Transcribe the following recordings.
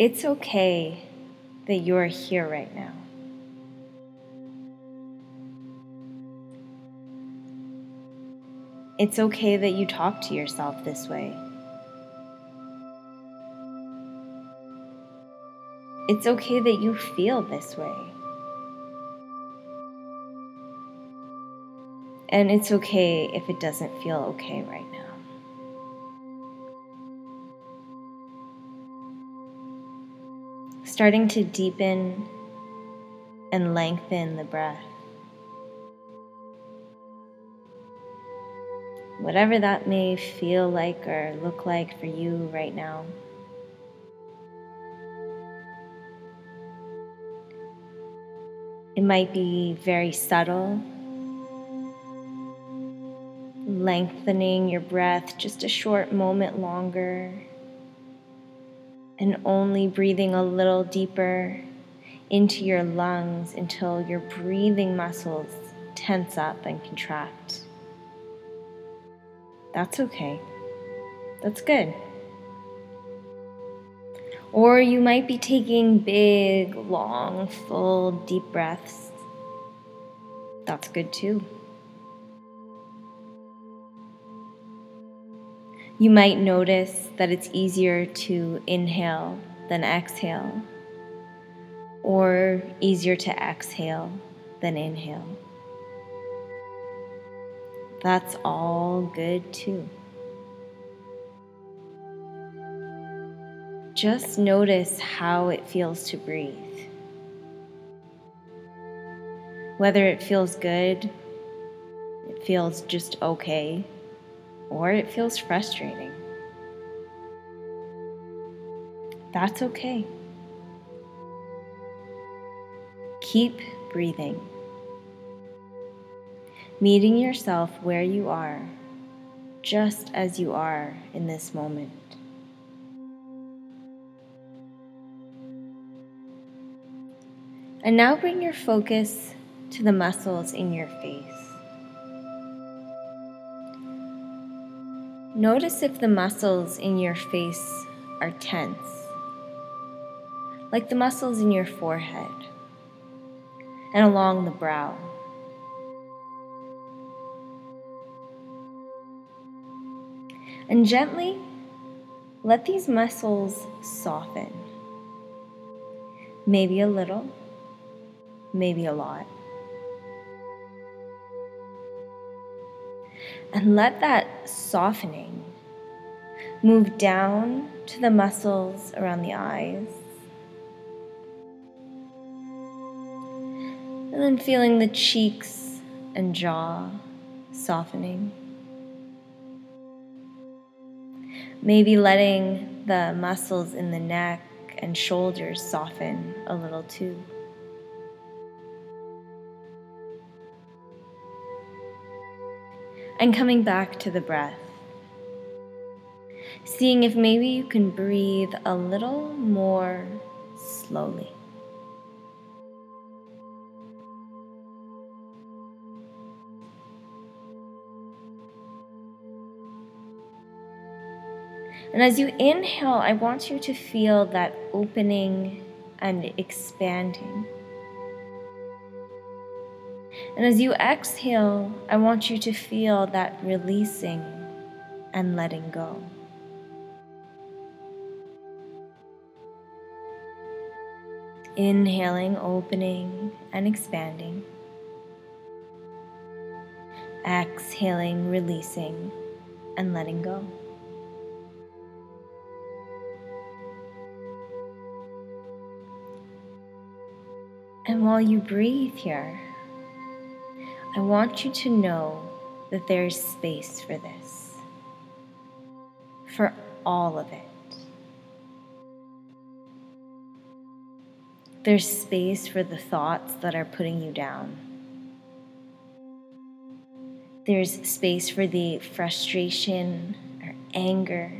It's okay that you're here right now. It's okay that you talk to yourself this way. It's okay that you feel this way. And it's okay if it doesn't feel okay right now. Starting to deepen and lengthen the breath. Whatever that may feel like or look like for you right now. It might be very subtle lengthening your breath just a short moment longer and only breathing a little deeper into your lungs until your breathing muscles tense up and contract. That's okay. That's good. Or you might be taking big, long, full, deep breaths. That's good too. You might notice that it's easier to inhale than exhale, or easier to exhale than inhale. That's all good too. Just notice how it feels to breathe. Whether it feels good, it feels just okay or it feels frustrating. That's okay. Keep breathing, meeting yourself where you are, just as you are in this moment. And now bring your focus to the muscles in your face. Notice if the muscles in your face are tense, like the muscles in your forehead and along the brow. And gently let these muscles soften, maybe a little, maybe a lot. And let that softening move down to the muscles around the eyes. And then feeling the cheeks and jaw softening. Maybe letting the muscles in the neck and shoulders soften a little too. And coming back to the breath. Seeing if maybe you can breathe a little more slowly. And as you inhale, I want you to feel that opening and expanding. And as you exhale, I want you to feel that releasing and letting go. Inhaling, opening, and expanding. Exhaling, releasing, and letting go. And while you breathe here, I want you to know that there's space for this, for all of it. There's space for the thoughts that are putting you down. There's space for the frustration or anger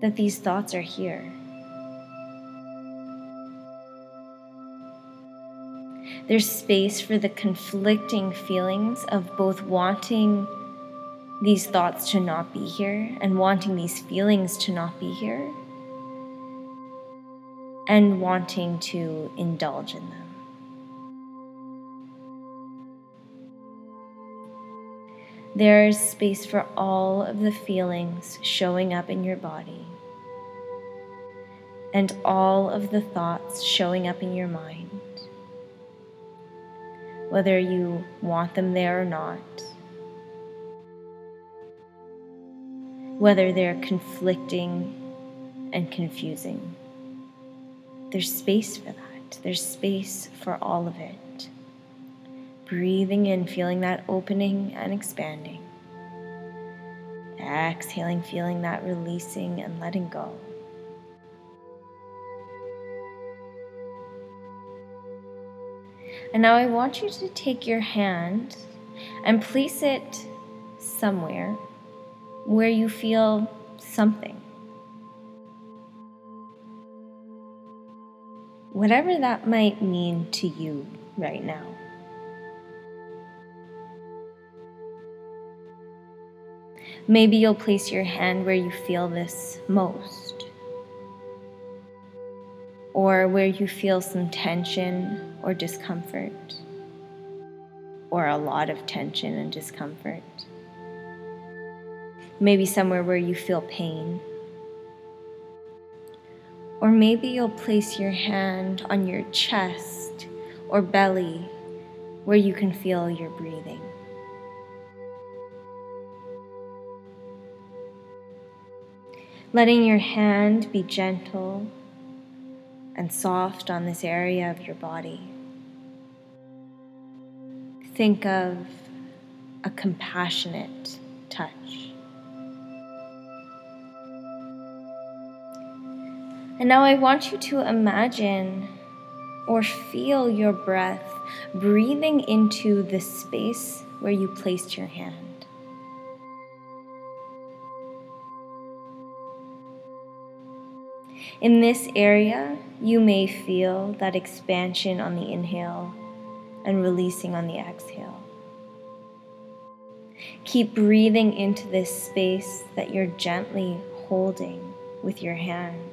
that these thoughts are here. There's space for the conflicting feelings of both wanting these thoughts to not be here and wanting these feelings to not be here. and wanting to indulge in them. There is space for all of the feelings showing up in your body and all of the thoughts showing up in your mind, whether you want them there or not, whether they're conflicting and confusing. There's space for that. There's space for all of it. Breathing in, feeling that opening and expanding. Exhaling, feeling that releasing and letting go. And now I want you to take your hand and place it somewhere where you feel something. Whatever that might mean to you right now. Maybe you'll place your hand where you feel this most, or where you feel some tension or discomfort, or a lot of tension and discomfort. Maybe somewhere where you feel pain. Or maybe you'll place your hand on your chest or belly where you can feel your breathing. Letting your hand be gentle and soft on this area of your body. Think of a compassionate touch. And now I want you to imagine or feel your breath breathing into the space where you placed your hand. In this area, you may feel that expansion on the inhale and releasing on the exhale. Keep breathing into this space that you're gently holding with your hand.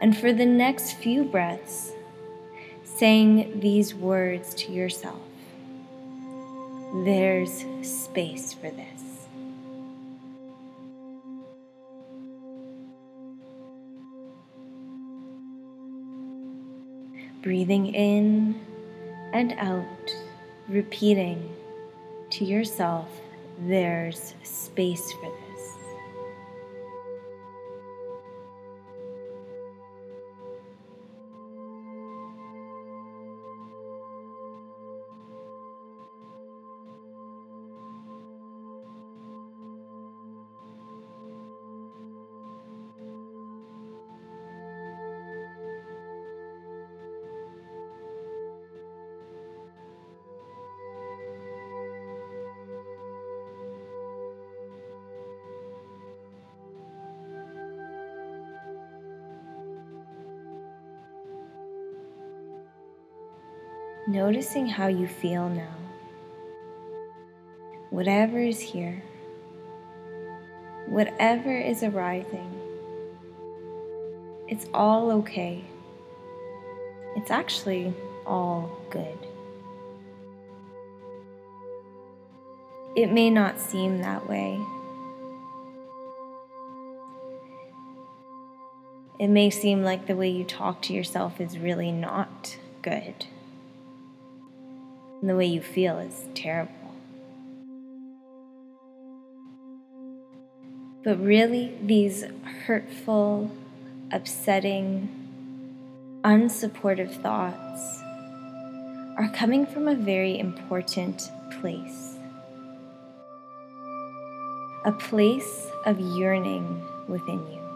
And for the next few breaths, saying these words to yourself There's space for this. Breathing in and out, repeating to yourself, there's space for this. Noticing how you feel now. Whatever is here, whatever is arising, it's all okay. It's actually all good. It may not seem that way. It may seem like the way you talk to yourself is really not good and the way you feel is terrible. But really, these hurtful, upsetting, unsupportive thoughts are coming from a very important place. A place of yearning within you.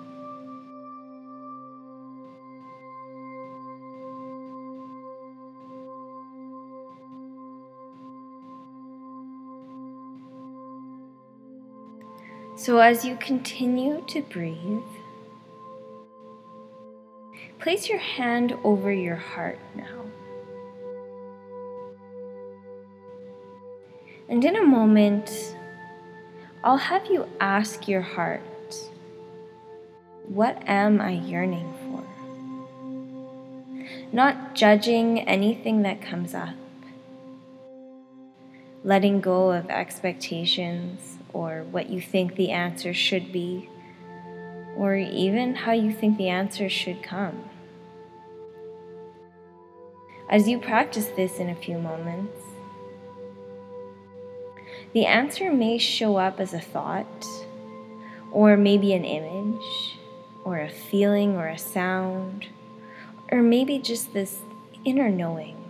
So, as you continue to breathe, place your hand over your heart now. And in a moment, I'll have you ask your heart, What am I yearning for? not judging anything that comes up, letting go of expectations or what you think the answer should be, or even how you think the answer should come. As you practice this in a few moments, the answer may show up as a thought, or maybe an image, or a feeling, or a sound, or maybe just this inner knowing.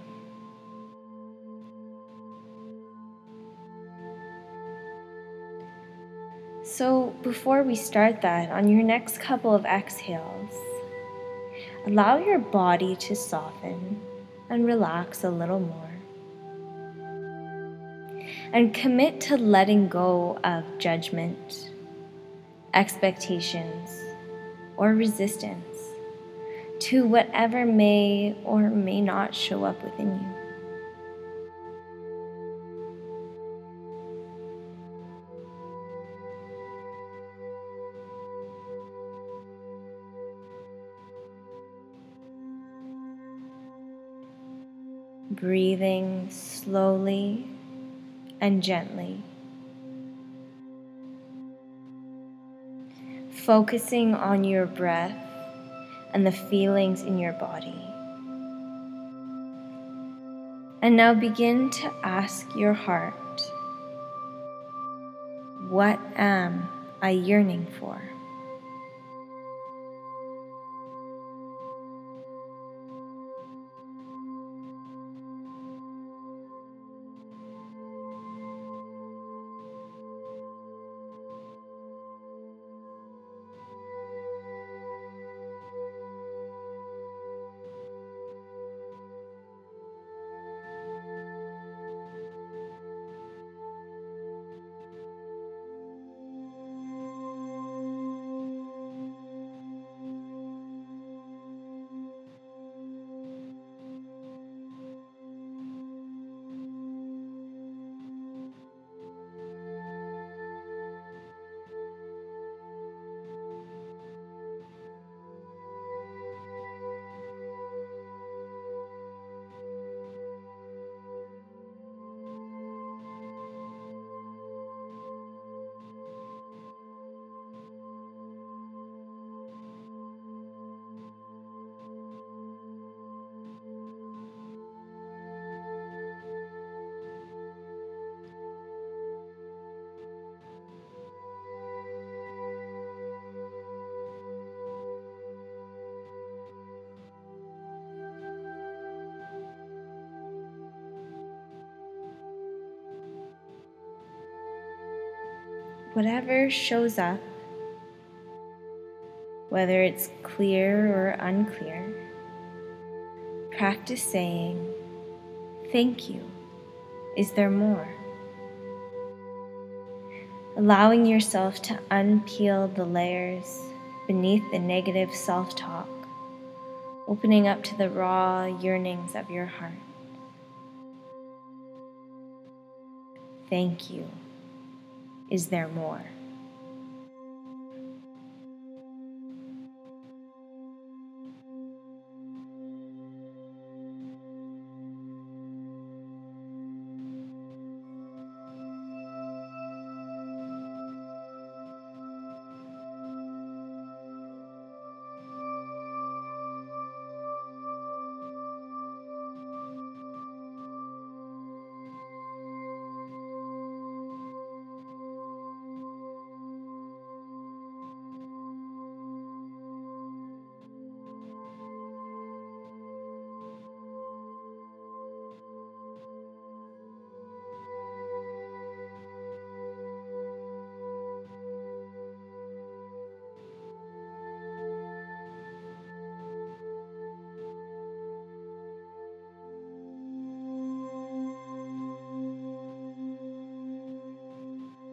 So, before we start that, on your next couple of exhales, allow your body to soften and relax a little more. And commit to letting go of judgment, expectations, or resistance to whatever may or may not show up within you. Breathing slowly and gently. Focusing on your breath and the feelings in your body. And now begin to ask your heart, What am I yearning for? Whatever shows up, whether it's clear or unclear, practice saying, Thank you. Is there more? Allowing yourself to unpeel the layers beneath the negative self talk, opening up to the raw yearnings of your heart. Thank you. Is there more?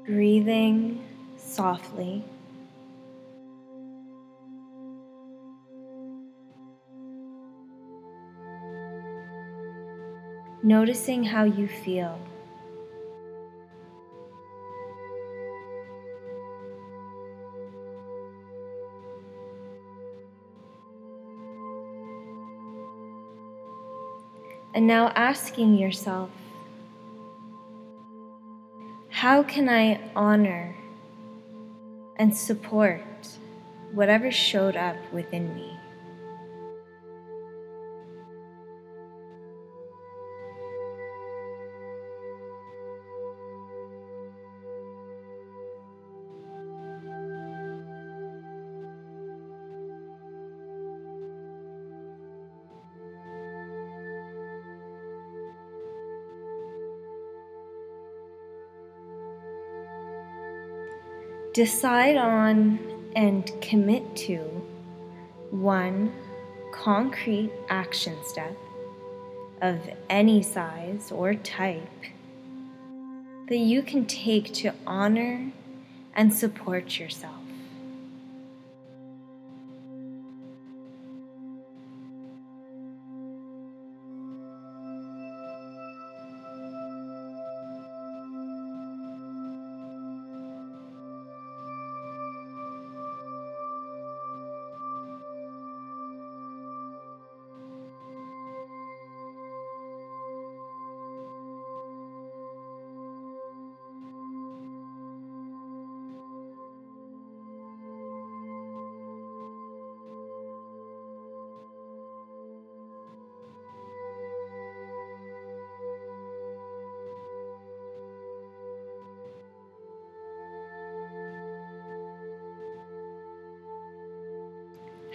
Breathing softly. Noticing how you feel. And now asking yourself, how can I honor and support whatever showed up within me? Decide on and commit to one concrete action step of any size or type that you can take to honor and support yourself.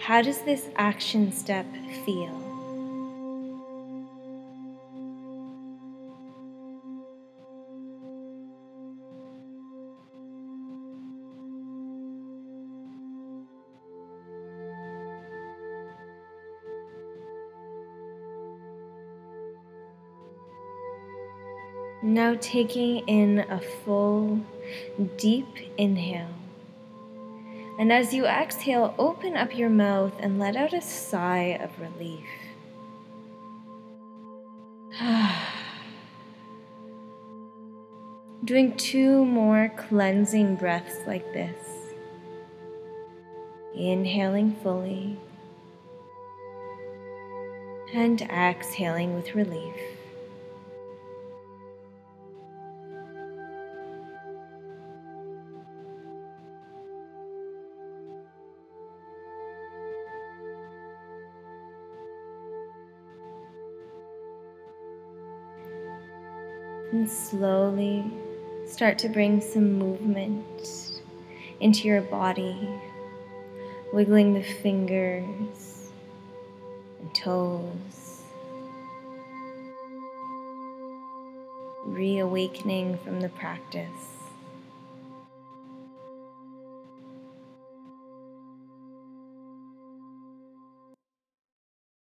How does this action step feel? Now taking in a full, deep inhale. And as you exhale, open up your mouth and let out a sigh of relief. Doing two more cleansing breaths like this. Inhaling fully and exhaling with relief. And slowly start to bring some movement into your body, wiggling the fingers and toes, reawakening from the practice.